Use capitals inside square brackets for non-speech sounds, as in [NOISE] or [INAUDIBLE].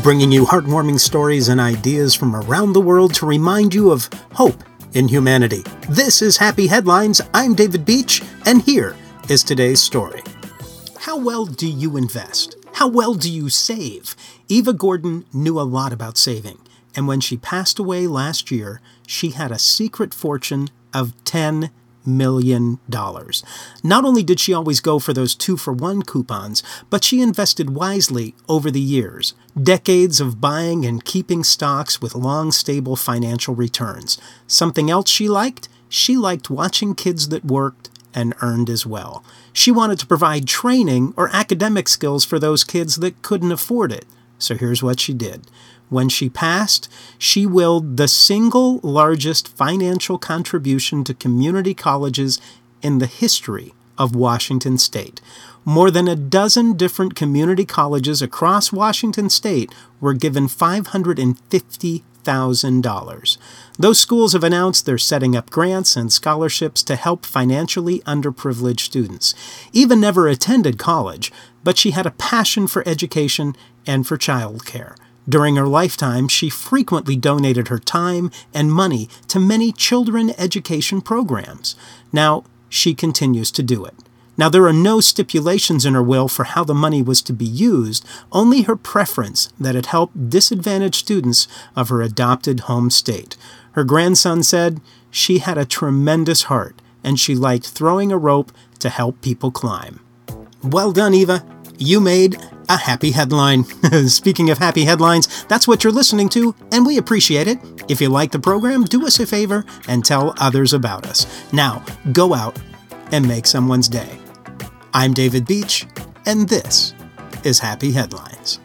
bringing you heartwarming stories and ideas from around the world to remind you of hope in humanity. This is Happy Headlines. I'm David Beach, and here is today's story. How well do you invest? How well do you save? Eva Gordon knew a lot about saving, and when she passed away last year, she had a secret fortune of 10 million dollars. Not only did she always go for those two for one coupons, but she invested wisely over the years. Decades of buying and keeping stocks with long, stable financial returns. Something else she liked? She liked watching kids that worked and earned as well. She wanted to provide training or academic skills for those kids that couldn't afford it. So here's what she did. When she passed, she willed the single largest financial contribution to community colleges in the history of Washington state. More than a dozen different community colleges across Washington state were given $550,000. Those schools have announced they're setting up grants and scholarships to help financially underprivileged students. Eva never attended college, but she had a passion for education and for childcare. During her lifetime, she frequently donated her time and money to many children education programs. Now, she continues to do it. Now, there are no stipulations in her will for how the money was to be used, only her preference that it help disadvantaged students of her adopted home state. Her grandson said she had a tremendous heart and she liked throwing a rope to help people climb. Well done, Eva. You made a happy headline. [LAUGHS] Speaking of happy headlines, that's what you're listening to, and we appreciate it. If you like the program, do us a favor and tell others about us. Now, go out and make someone's day. I'm David Beach, and this is Happy Headlines.